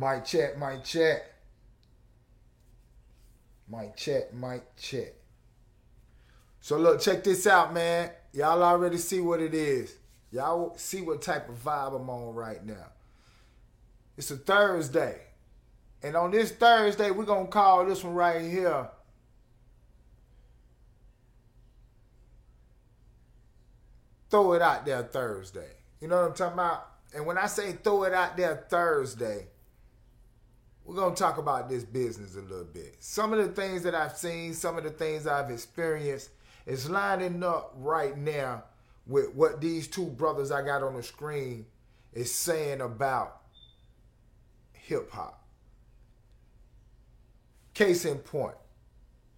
Mic check, mic check. Mic check, mic check. So look, check this out, man. Y'all already see what it is. Y'all see what type of vibe I'm on right now. It's a Thursday. And on this Thursday, we're going to call this one right here. Throw it out there Thursday. You know what I'm talking about? And when I say throw it out there Thursday, we're going to talk about this business a little bit. Some of the things that I've seen, some of the things I've experienced is lining up right now with what these two brothers I got on the screen is saying about hip hop. Case in point,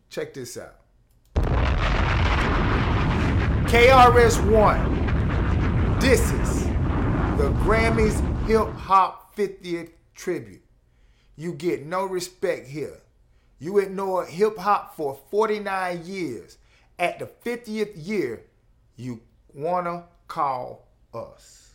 check this out. KRS-One, this is the Grammys Hip Hop 50th tribute. You get no respect here. You ignored hip hop for 49 years. At the 50th year, you wanna call us.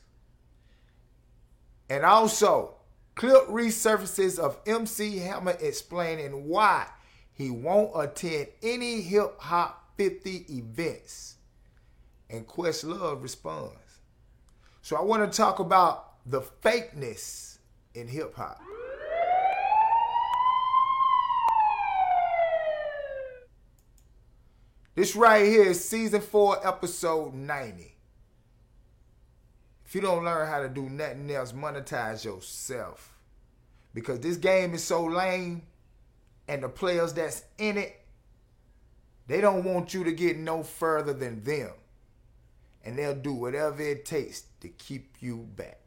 And also, clip resurfaces of MC Hammer explaining why he won't attend any hip hop 50 events. And Questlove responds. So I want to talk about the fakeness in hip hop. This right here is season four, episode 90. If you don't learn how to do nothing else, monetize yourself. Because this game is so lame, and the players that's in it, they don't want you to get no further than them. And they'll do whatever it takes to keep you back.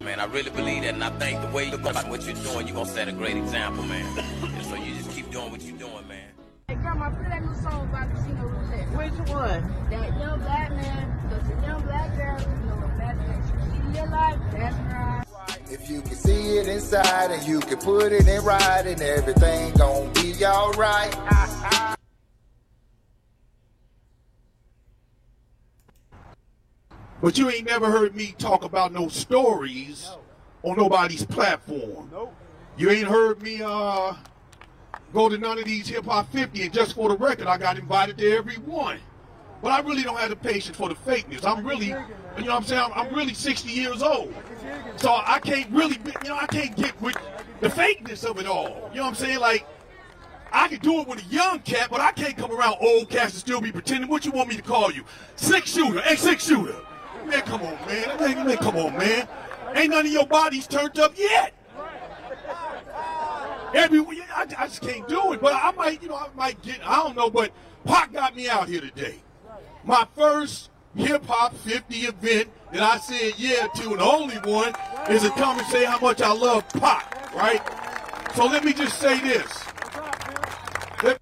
Man, I really believe that, and I think the way you go about what you're doing, you're gonna set a great example, man. And so you just keep doing what you're doing, man. Hey, Grandma, play that new song by Casino Roulette. Which one? That young black man, the young black girl, you know, a black she keep your life, that's right. If you can see it inside and you can put it in writing, everything gonna be alright. But you ain't never heard me talk about no stories on nobody's platform. Nope. You ain't heard me uh go to none of these hip hop 50 and just for the record I got invited to every one. But I really don't have the patience for the fakeness. I'm really you know what I'm saying? I'm, I'm really 60 years old. So I can't really you know I can't get with the fakeness of it all. You know what I'm saying? Like I can do it with a young cat, but I can't come around old cats and still be pretending. What you want me to call you? Six shooter, hey six shooter. Man, come on, man. Man, man, come on, man. Ain't none of your bodies turned up yet. Every I, I just can't do it, but I might, you know, I might get. I don't know, but Pac got me out here today. My first hip hop 50 event that I said yeah to, and only one is to come and say how much I love Pac, right? So let me just say this. Let-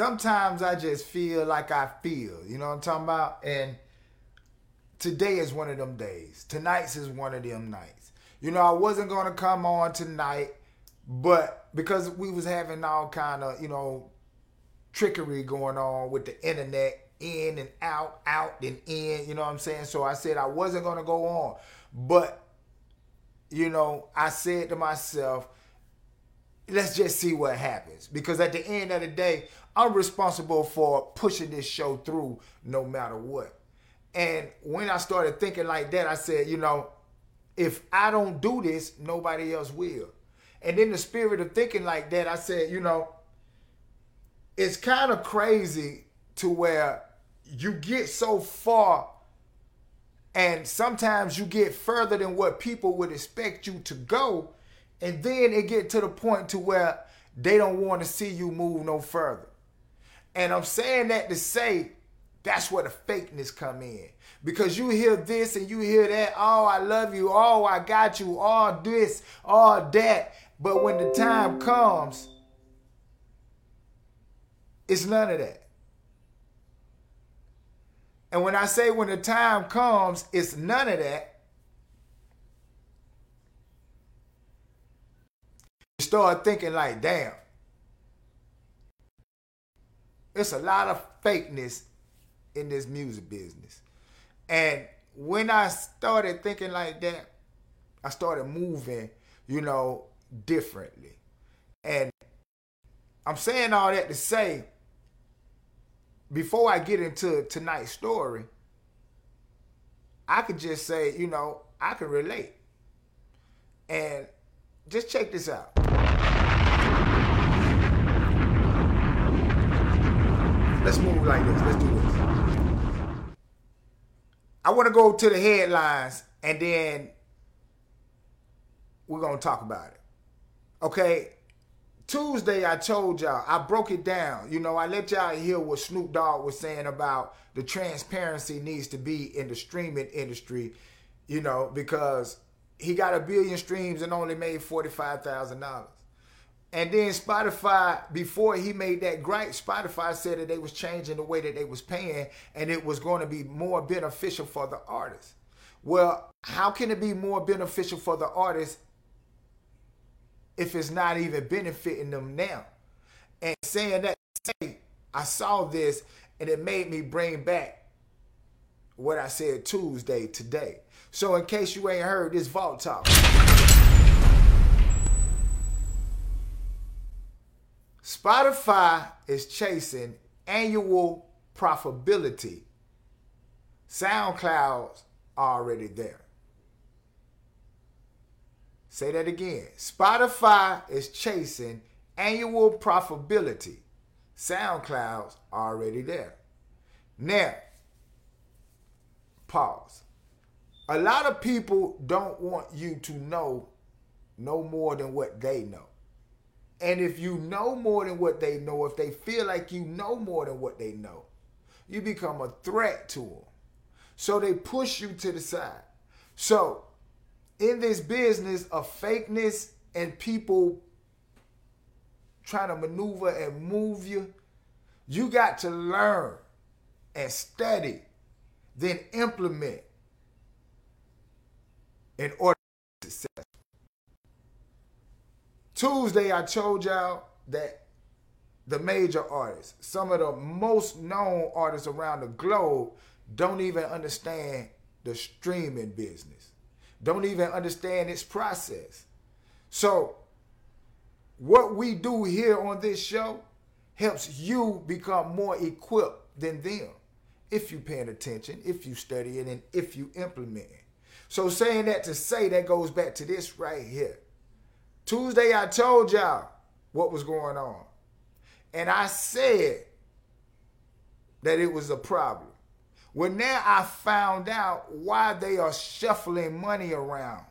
Sometimes I just feel like I feel, you know what I'm talking about? And today is one of them days. Tonight's is one of them nights. You know, I wasn't gonna come on tonight, but because we was having all kind of, you know, trickery going on with the internet, in and out, out and in, you know what I'm saying? So I said I wasn't gonna go on. But, you know, I said to myself, let's just see what happens. Because at the end of the day, I'm responsible for pushing this show through no matter what. And when I started thinking like that, I said, you know, if I don't do this, nobody else will. And in the spirit of thinking like that, I said, you know, it's kind of crazy to where you get so far and sometimes you get further than what people would expect you to go and then it get to the point to where they don't want to see you move no further and i'm saying that to say That's where the fakeness come in. Because you hear this and you hear that, oh, I love you, oh, I got you, all this, all that. But when the time comes, it's none of that. And when I say when the time comes, it's none of that. You start thinking like, damn, it's a lot of fakeness in this music business. And when I started thinking like that, I started moving, you know, differently. And I'm saying all that to say, before I get into tonight's story, I could just say, you know, I can relate. And just check this out. Let's move like this. Let's do this. I want to go to the headlines and then we're going to talk about it. Okay? Tuesday, I told y'all, I broke it down. You know, I let y'all hear what Snoop Dogg was saying about the transparency needs to be in the streaming industry, you know, because he got a billion streams and only made $45,000. And then Spotify, before he made that gripe, Spotify said that they was changing the way that they was paying and it was going to be more beneficial for the artist. Well, how can it be more beneficial for the artist if it's not even benefiting them now. And saying that, say, I saw this and it made me bring back what I said Tuesday today. So in case you ain't heard this Vault Talk. Spotify is chasing annual profitability. SoundCloud's already there. Say that again. Spotify is chasing annual profitability. SoundCloud's already there. Now, pause. A lot of people don't want you to know no more than what they know. And if you know more than what they know, if they feel like you know more than what they know, you become a threat to them. So they push you to the side. So in this business of fakeness and people trying to maneuver and move you, you got to learn and study, then implement in order to success. Tuesday, I told y'all that the major artists, some of the most known artists around the globe, don't even understand the streaming business don't even understand its process. So, what we do here on this show helps you become more equipped than them if you're paying attention, if you study it, and if you implement it. So, saying that to say that goes back to this right here. Tuesday, I told y'all what was going on. And I said that it was a problem. Well, now I found out why they are shuffling money around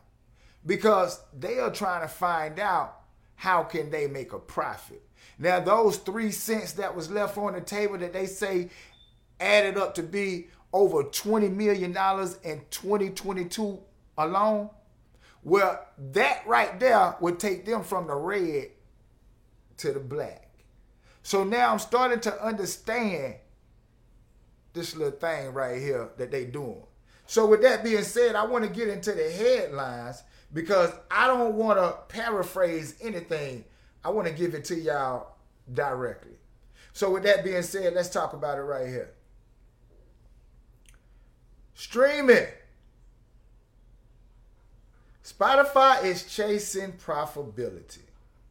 because they are trying to find out how can they make a profit. Now, those three cents that was left on the table that they say added up to be over $20 million in 2022 alone, well, that right there would take them from the red to the black. So now I'm starting to understand this little thing right here that they doing. So with that being said, I want to get into the headlines because I don't want to paraphrase anything. I want to give it to y'all directly. So with that being said, let's talk about it right here. Streaming. Spotify is chasing profitability.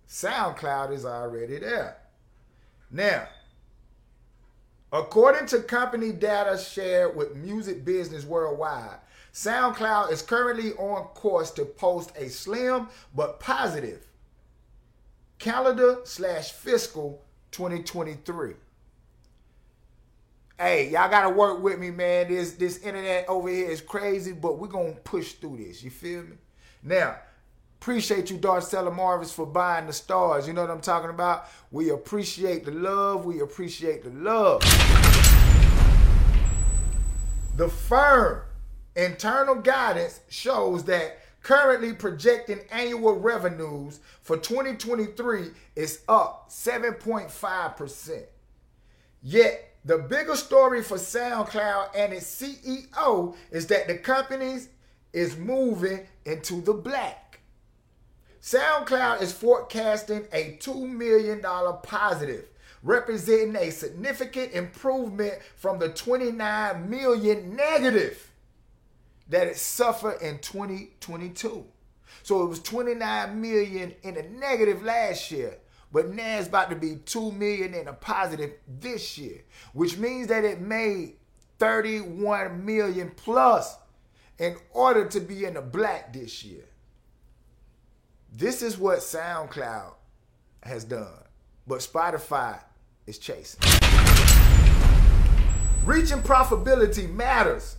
SoundCloud is already there. Now, According to company data shared with Music Business Worldwide, SoundCloud is currently on course to post a slim but positive calendar slash fiscal 2023. Hey, y'all gotta work with me, man. This this internet over here is crazy, but we're gonna push through this. You feel me? Now, Appreciate you, Darcella Marvis, for buying the stars. You know what I'm talking about? We appreciate the love. We appreciate the love. The firm internal guidance shows that currently projecting annual revenues for 2023 is up 7.5%. Yet the bigger story for SoundCloud and its CEO is that the company is moving into the black. SoundCloud is forecasting a $2 million positive, representing a significant improvement from the 29 million negative that it suffered in 2022. So it was 29 million in a negative last year, but now it's about to be 2 million in a positive this year, which means that it made 31 million plus in order to be in the black this year. This is what SoundCloud has done, but Spotify is chasing. Reaching profitability matters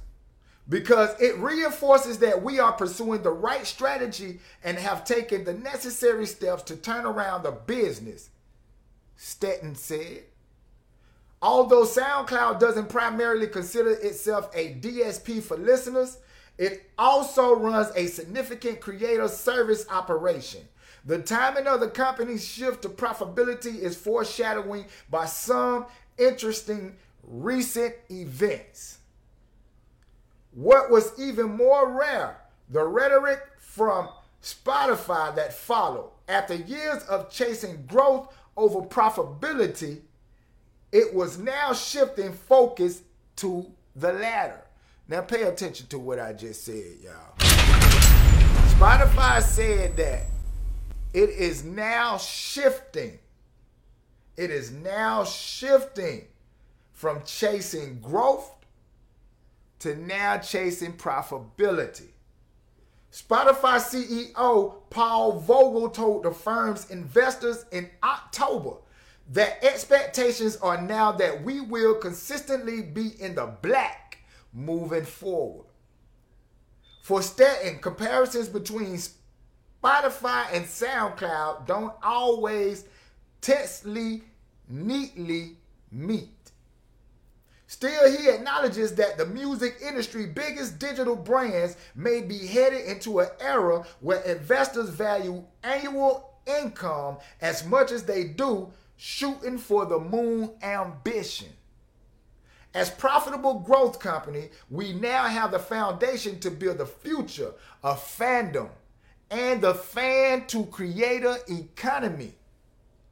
because it reinforces that we are pursuing the right strategy and have taken the necessary steps to turn around the business, Stettin said. Although SoundCloud doesn't primarily consider itself a DSP for listeners, it also runs a significant creator service operation. The timing of the company's shift to profitability is foreshadowing by some interesting recent events. What was even more rare, the rhetoric from Spotify that followed. After years of chasing growth over profitability, it was now shifting focus to the latter. Now pay attention to what I just said, y'all. Spotify said that it is now shifting. It is now shifting from chasing growth to now chasing profitability. Spotify CEO Paul Vogel told the firm's investors in October that expectations are now that we will consistently be in the black moving forward. For Stettin, comparisons between Spotify and SoundCloud don't always testly, neatly meet. Still, he acknowledges that the music industry biggest digital brands may be headed into an era where investors value annual income as much as they do shooting for the moon ambition. As profitable growth company, we now have the foundation to build the future of fandom and the fan to creator economy,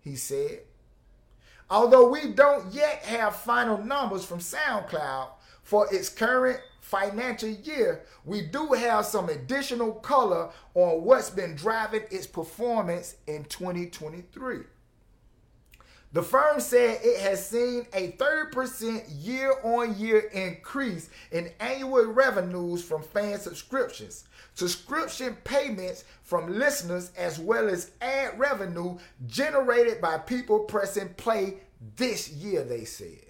he said. Although we don't yet have final numbers from SoundCloud for its current financial year, we do have some additional color on what's been driving its performance in 2023. The firm said it has seen a 30% year on year increase in annual revenues from fan subscriptions, subscription payments from listeners, as well as ad revenue generated by people pressing play this year, they said.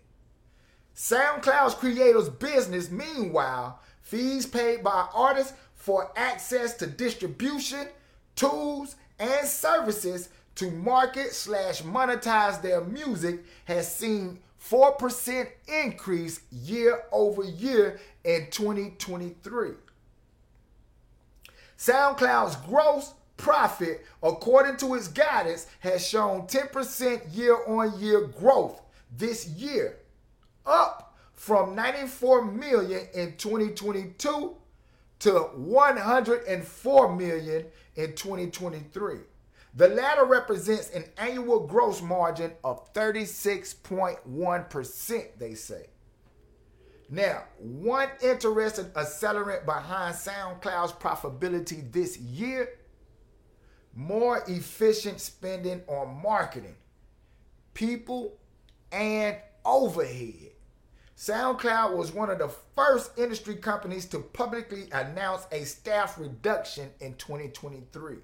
SoundCloud's creators business, meanwhile, fees paid by artists for access to distribution, tools, and services to market slash monetize their music has seen 4% increase year over year in 2023. SoundCloud's gross profit, according to its guidance, has shown 10% year on year growth this year, up from 94 million in 2022 to 104 million in 2023. The latter represents an annual gross margin of 36.1%, they say. Now, one interesting accelerant behind SoundCloud's profitability this year more efficient spending on marketing, people, and overhead. SoundCloud was one of the first industry companies to publicly announce a staff reduction in 2023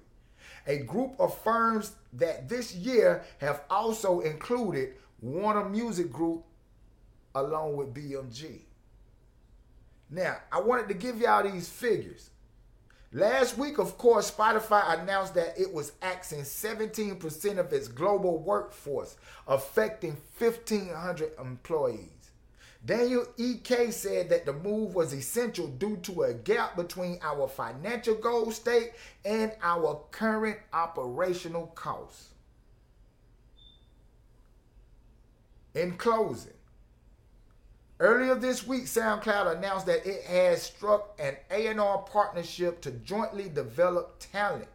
a group of firms that this year have also included Warner Music Group along with BMG. Now, I wanted to give y'all these figures. Last week, of course, Spotify announced that it was axing 17% of its global workforce, affecting 1,500 employees. Daniel E.K. said that the move was essential due to a gap between our financial goal state and our current operational costs. In closing, earlier this week, SoundCloud announced that it has struck an A&R partnership to jointly develop talent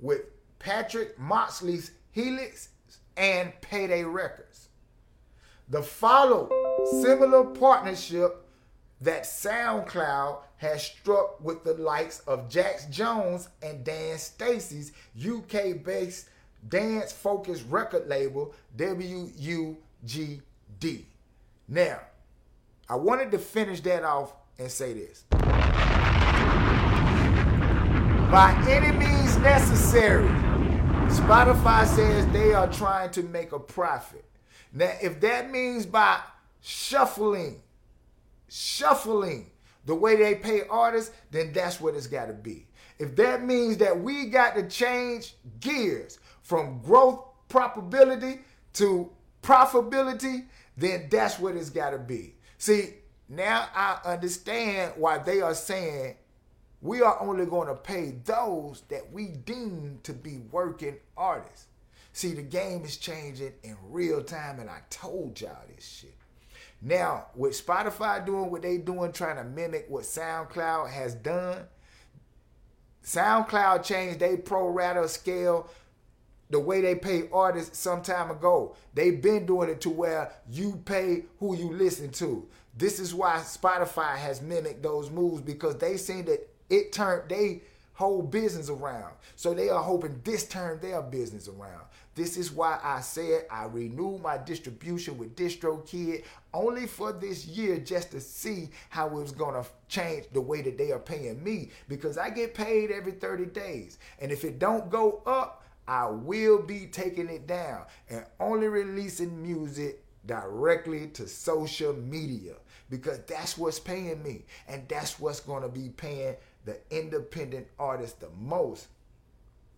with Patrick Moxey's Helix and Payday Records. The follow similar partnership that SoundCloud has struck with the likes of Jax Jones and Dan Stacy's UK based dance focused record label WUGD. Now, I wanted to finish that off and say this. By any means necessary, Spotify says they are trying to make a profit. Now, if that means by shuffling, shuffling the way they pay artists, then that's what it's got to be. If that means that we got to change gears from growth probability to profitability, then that's what it's got to be. See, now I understand why they are saying we are only going to pay those that we deem to be working artists. See, the game is changing in real time, and I told y'all this shit. Now, with Spotify doing what they doing, trying to mimic what SoundCloud has done, SoundCloud changed their pro rata scale the way they pay artists some time ago. They've been doing it to where you pay who you listen to. This is why Spotify has mimicked those moves because they seen that it turned they whole business around. So they are hoping this turn their business around. This is why I said I renewed my distribution with DistroKid only for this year just to see how it was gonna change the way that they are paying me because I get paid every 30 days. And if it don't go up, I will be taking it down and only releasing music directly to social media because that's what's paying me and that's what's going to be paying the independent artist the most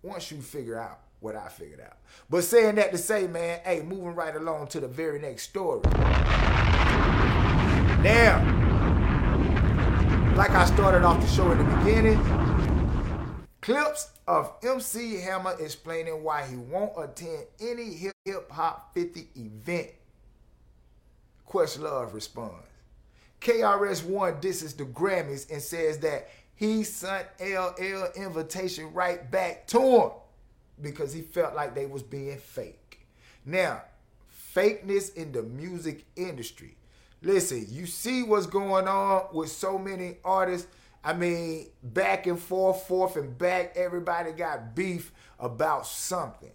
once you figure out what I figured out. But saying that to say, man, hey, moving right along to the very next story. Now, like I started off the show in the beginning, clips of MC Hammer explaining why he won't attend any hip hop 50 event. Questlove responds. KRS-One disses the Grammys and says that he sent LL invitation right back to him because he felt like they was being fake. Now, fakeness in the music industry. Listen, you see what's going on with so many artists. I mean, back and forth, forth and back, everybody got beef about something.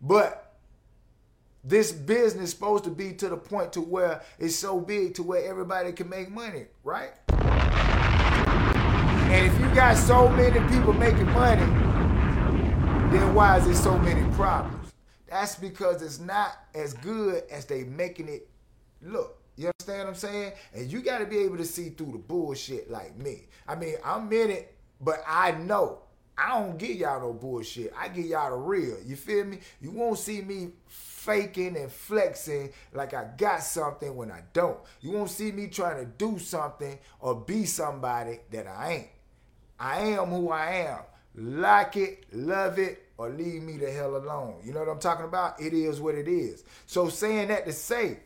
But this business supposed to be to the point to where it's so big to where everybody can make money, right? And if you got so many people making money, then why is there so many problems? That's because it's not as good as they making it look. You understand what I'm saying? And you got to be able to see through the bullshit like me. I mean, I'm in it, but I know I don't give y'all no bullshit. I give y'all the real. You feel me? You won't see me faking and flexing like I got something when I don't. You won't see me trying to do something or be somebody that I ain't. I am who I am. Like it, love it, or leave me the hell alone. You know what I'm talking about? It is what it is. So saying that to say,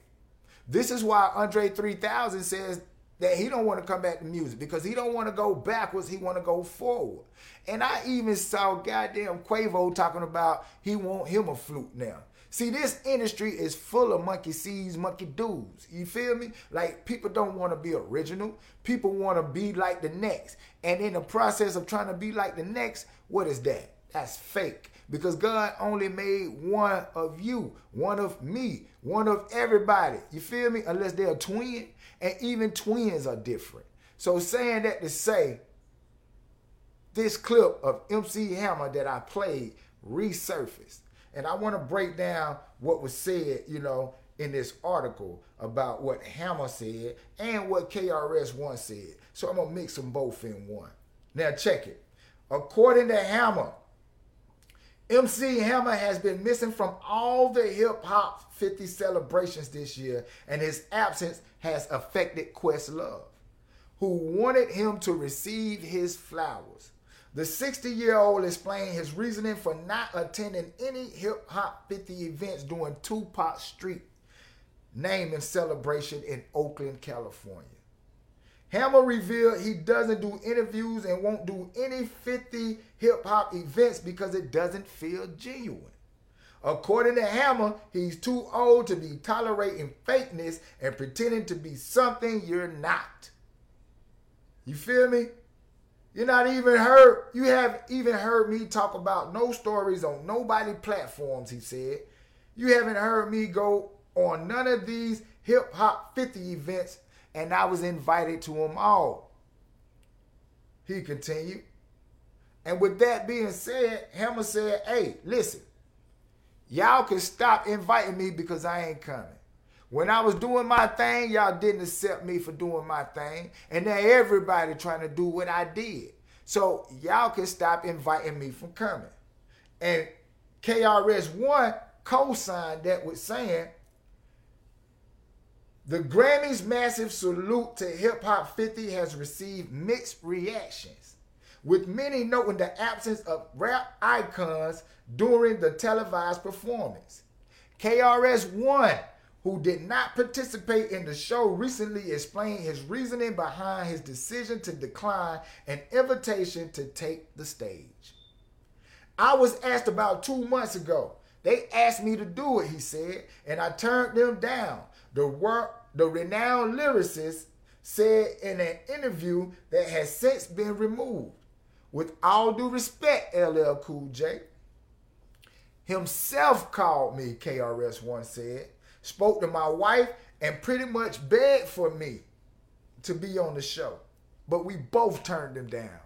this is why Andre 3000 says that he don't want to come back to music because he don't want to go backwards. He want to go forward. And I even saw goddamn Quavo talking about he want him a flute now. See, this industry is full of monkey seeds, monkey dudes. You feel me? Like people don't want to be original. People want to be like the next. And in the process of trying to be like the next, what is that? That's fake. Because God only made one of you, one of me, one of everybody. You feel me? Unless they're a twin. And even twins are different. So saying that to say, this clip of MC Hammer that I played resurfaced. And I want to break down what was said, you know, in this article about what Hammer said and what KRS-One said. So I'm going to mix them both in one. Now check it. According to Hammer, MC Hammer has been missing from all the hip hop 50 celebrations this year, and his absence has affected Questlove, who wanted him to receive his flowers. The 60 year old explained his reasoning for not attending any hip hop 50 events during Tupac Street naming celebration in Oakland, California. Hammer revealed he doesn't do interviews and won't do any 50 hip hop events because it doesn't feel genuine. According to Hammer, he's too old to be tolerating fakeness and pretending to be something you're not. You feel me? You're not even heard, you have even heard me talk about no stories on nobody platforms, he said. You haven't heard me go on none of these hip hop 50 events, and I was invited to them all. He continued. And with that being said, Hammer said, hey, listen, y'all can stop inviting me because I ain't coming. When I was doing my thing, y'all didn't accept me for doing my thing. And now everybody trying to do what I did. So y'all can stop inviting me from coming. And KRS-One co-signed that with saying, the Grammys' massive salute to Hip Hop 50 has received mixed reactions, with many noting the absence of rap icons during the televised performance. KRS-One, who did not participate in the show, recently explained his reasoning behind his decision to decline an invitation to take the stage. I was asked about two months ago. They asked me to do it, he said, and I turned them down. The work, the renowned lyricist said in an interview that has since been removed. With all due respect, LL Cool J, himself called me, KRS-One said, spoke to my wife, and pretty much begged for me to be on the show. But we both turned him down.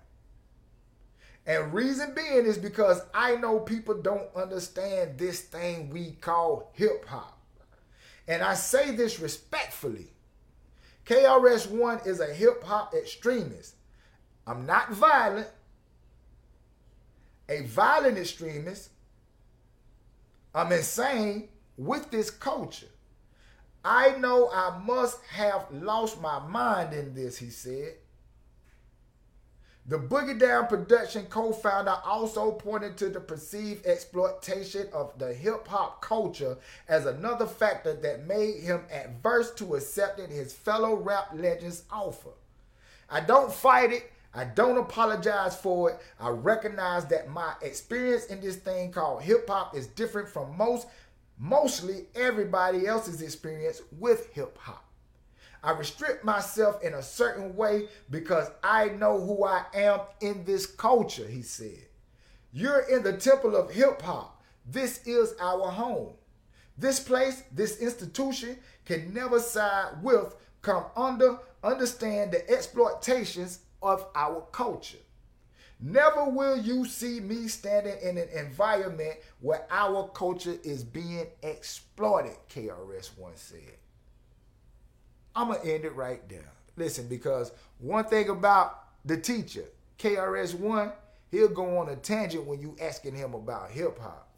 And reason being is because I know people don't understand this thing we call hip hop. And I say this respectfully. KRS-One is a hip hop extremist. I'm not violent. A violent extremist. I'm insane with this culture. I know I must have lost my mind in this, he said. The Boogie Down Production co founder also pointed to the perceived exploitation of the hip hop culture as another factor that made him adverse to accepting his fellow rap legends' offer. I don't fight it. I don't apologize for it. I recognize that my experience in this thing called hip hop is different from most, mostly everybody else's experience with hip hop. I restrict myself in a certain way because I know who I am in this culture, he said. You're in the temple of hip hop. This is our home. This place, this institution can never side with, come under, understand the exploitations of our culture. Never will you see me standing in an environment where our culture is being exploited, KRS-One said. I'm going to end it right there. Listen, because one thing about the teacher, KRS-One, he'll go on a tangent when you asking him about hip hop.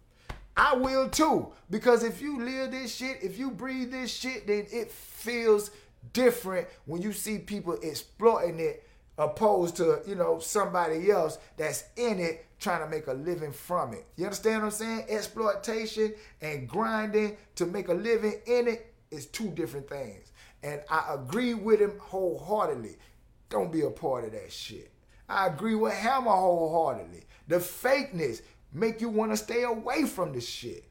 I will too, because if you live this shit, if you breathe this shit, then it feels different when you see people exploiting it opposed to, you know, somebody else that's in it trying to make a living from it. You understand what I'm saying? Exploitation and grinding to make a living in it is two different things. And I agree with him wholeheartedly. Don't be a part of that shit. I agree with Hammer wholeheartedly. The fakeness make you want to stay away from the shit.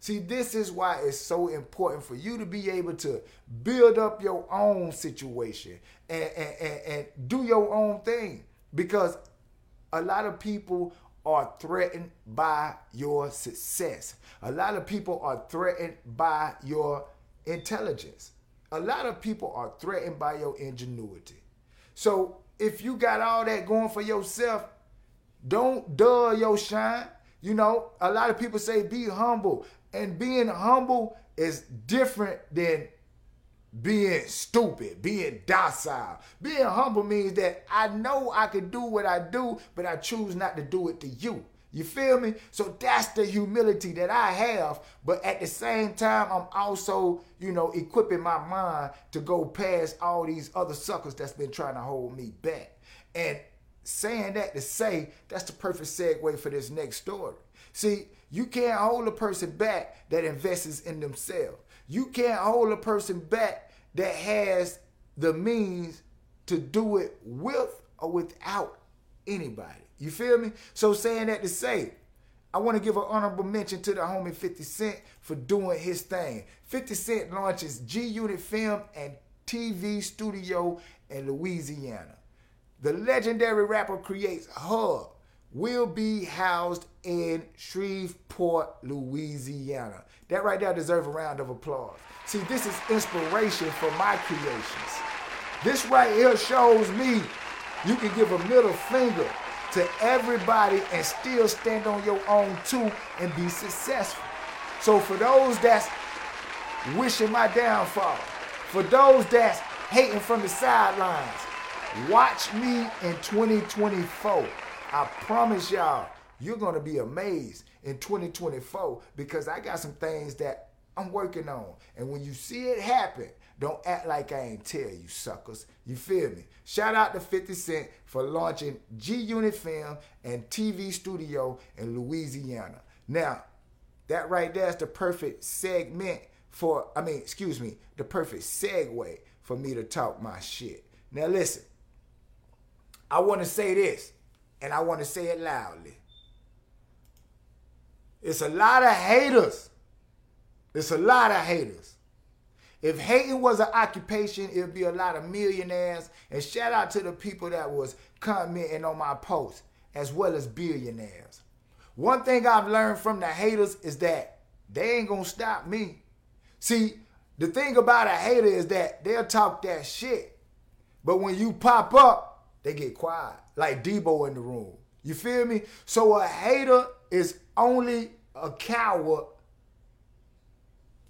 See, this is why it's so important for you to be able to build up your own situation and, and, and, and do your own thing. Because a lot of people are threatened by your success. A lot of people are threatened by your intelligence a lot of people are threatened by your ingenuity. So if you got all that going for yourself, don't dull your shine. You know, a lot of people say be humble, and being humble is different than being stupid, being docile. Being humble means that I know I can do what I do, but I choose not to do it to you. You feel me? So that's the humility that I have. But at the same time, I'm also, you know, equipping my mind to go past all these other suckers that's been trying to hold me back. And saying that to say that's the perfect segue for this next story. See, you can't hold a person back that invests in themselves. You can't hold a person back that has the means to do it with or without anybody. You feel me? So saying that to say, I want to give an honorable mention to the homie 50 Cent for doing his thing. 50 Cent launches G Unit Film and TV studio in Louisiana. The legendary rapper creates Hub will be housed in Shreveport, Louisiana. That right there deserves a round of applause. See, this is inspiration for my creations. This right here shows me you can give a middle finger to everybody and still stand on your own too and be successful. So for those that's wishing my downfall, for those that's hating from the sidelines, watch me in 2024. I promise y'all, you're going to be amazed in 2024 because I got some things that I'm working on. And when you see it happen, don't act like I ain't tell you suckers. You feel me? Shout out to 50 Cent for launching G Unit Film and TV studio in Louisiana. Now, that right there is the perfect segment for, I mean, excuse me, the perfect segue for me to talk my shit. Now, listen, I want to say this, and I want to say it loudly. It's a lot of haters. It's a lot of haters. If hating was an occupation, it would be a lot of millionaires. And shout out to the people that was commenting on my post, as well as billionaires. One thing I've learned from the haters is that they ain't gonna stop me. See, the thing about a hater is that they'll talk that shit. But when you pop up, they get quiet. Like Debo in the room. You feel me? So a hater is only a coward,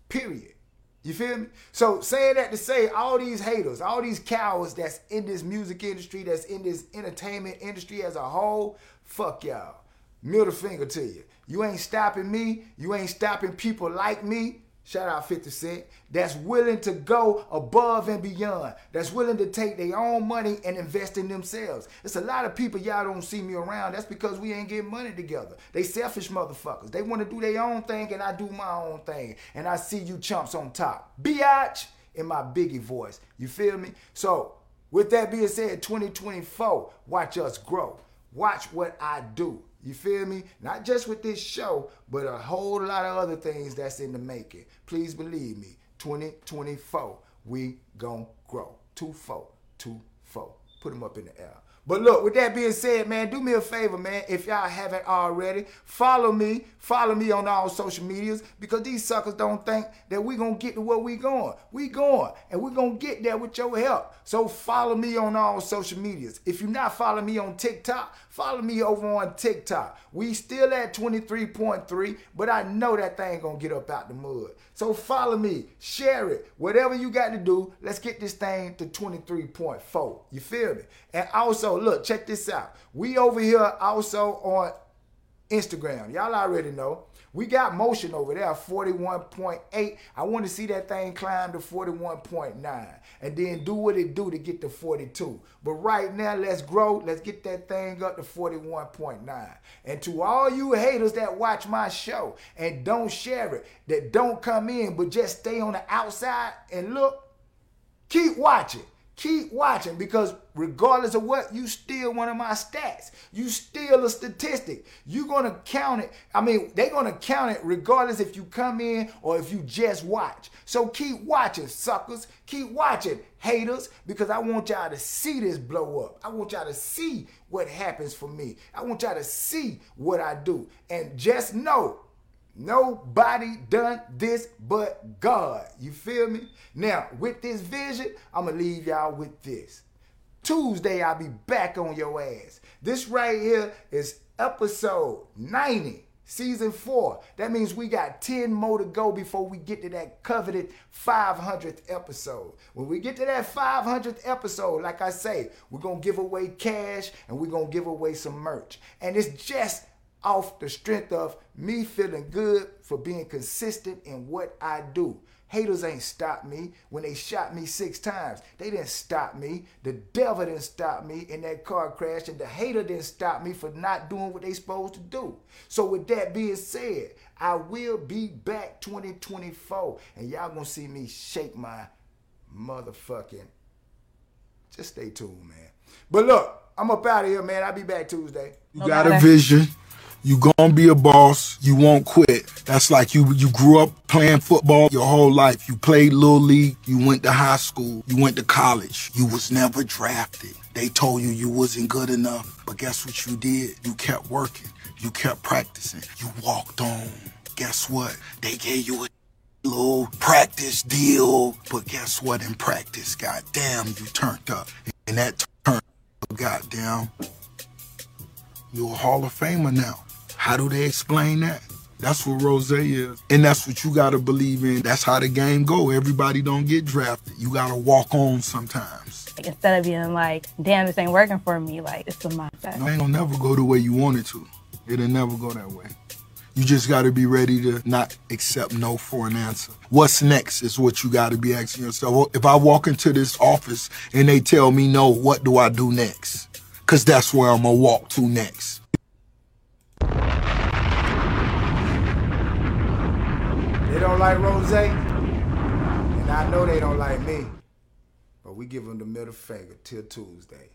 period. You feel me? So saying that to say all these haters, all these cowards that's in this music industry, that's in this entertainment industry as a whole, fuck y'all. Middle finger to you. You ain't stopping me. You ain't stopping people like me. Shout out 50 Cent. That's willing to go above and beyond. That's willing to take their own money and invest in themselves. It's a lot of people y'all don't see me around. That's because we ain't getting money together. They selfish motherfuckers. They want to do their own thing and I do my own thing. And I see you chumps on top. Biatch in my biggie voice. You feel me? So, with that being said, 2024, watch us grow. Watch what I do. You feel me? Not just with this show, but a whole lot of other things that's in the making. Please believe me, 2024, we gon' grow. Two four, two four. Put them up in the air. But look, with that being said, man, do me a favor, man. If y'all haven't already, follow me. Follow me on all social medias because these suckers don't think that we going to get to where we going. We going, and we going to get there with your help. So follow me on all social medias. If you're not following me on TikTok, follow me over on TikTok. We still at 23.3, but I know that thing going to get up out the mud. So follow me, share it, whatever you got to do. Let's get this thing to 23.4. You feel me? And also, look, check this out. We over here also on Instagram. Y'all already know. We got motion over there, 41.8. I want to see that thing climb to 41.9 and then do what it do to get to 42. But right now, let's grow. Let's get that thing up to 41.9. And to all you haters that watch my show and don't share it, that don't come in but just stay on the outside and look, keep watching. Keep watching because regardless of what, you still one of my stats. You still a statistic. You're gonna count it. I mean, they're gonna count it regardless if you come in or if you just watch. So keep watching, suckers. Keep watching, haters, because I want y'all to see this blow up. I want y'all to see what happens for me. I want y'all to see what I do. And just know Nobody done this but God. You feel me? Now, with this vision, I'm going to leave y'all with this. Tuesday, I'll be back on your ass. This right here is episode 90, season four. That means we got 10 more to go before we get to that coveted 500th episode. When we get to that 500th episode, like I say, we're going to give away cash and we're going to give away some merch. And it's just off the strength of me feeling good for being consistent in what I do. Haters ain't stopped me when they shot me six times. They didn't stop me. The devil didn't stop me in that car crash, and the hater didn't stop me for not doing what they supposed to do. So with that being said, I will be back 2024, and y'all gonna see me shake my motherfucking. Just stay tuned, man. But look, I'm up out of here, man. I'll be back Tuesday. You got a vision. You gonna be a boss. You won't quit. That's like you you grew up playing football your whole life. You played little league. You went to high school. You went to college. You was never drafted. They told you you wasn't good enough. But guess what you did? You kept working. You kept practicing. You walked on. Guess what? They gave you a little practice deal. But guess what? In practice, goddamn, you turned up. And that turn, goddamn, you're a Hall of Famer now. How do they explain that? That's what Rose is. And that's what you gotta believe in. That's how the game go. Everybody don't get drafted. You gotta walk on sometimes. Like, instead of being like, damn, this ain't working for me, like it's a mindset. It ain't gonna never go the way you want it to. It'll never go that way. You just gotta be ready to not accept no for an answer. What's next is what you gotta be asking yourself. If I walk into this office and they tell me no, what do I do next? Cause that's where I'm gonna walk to next. Don't like Rose, and I know they don't like me. But we give them the middle finger till Tuesday.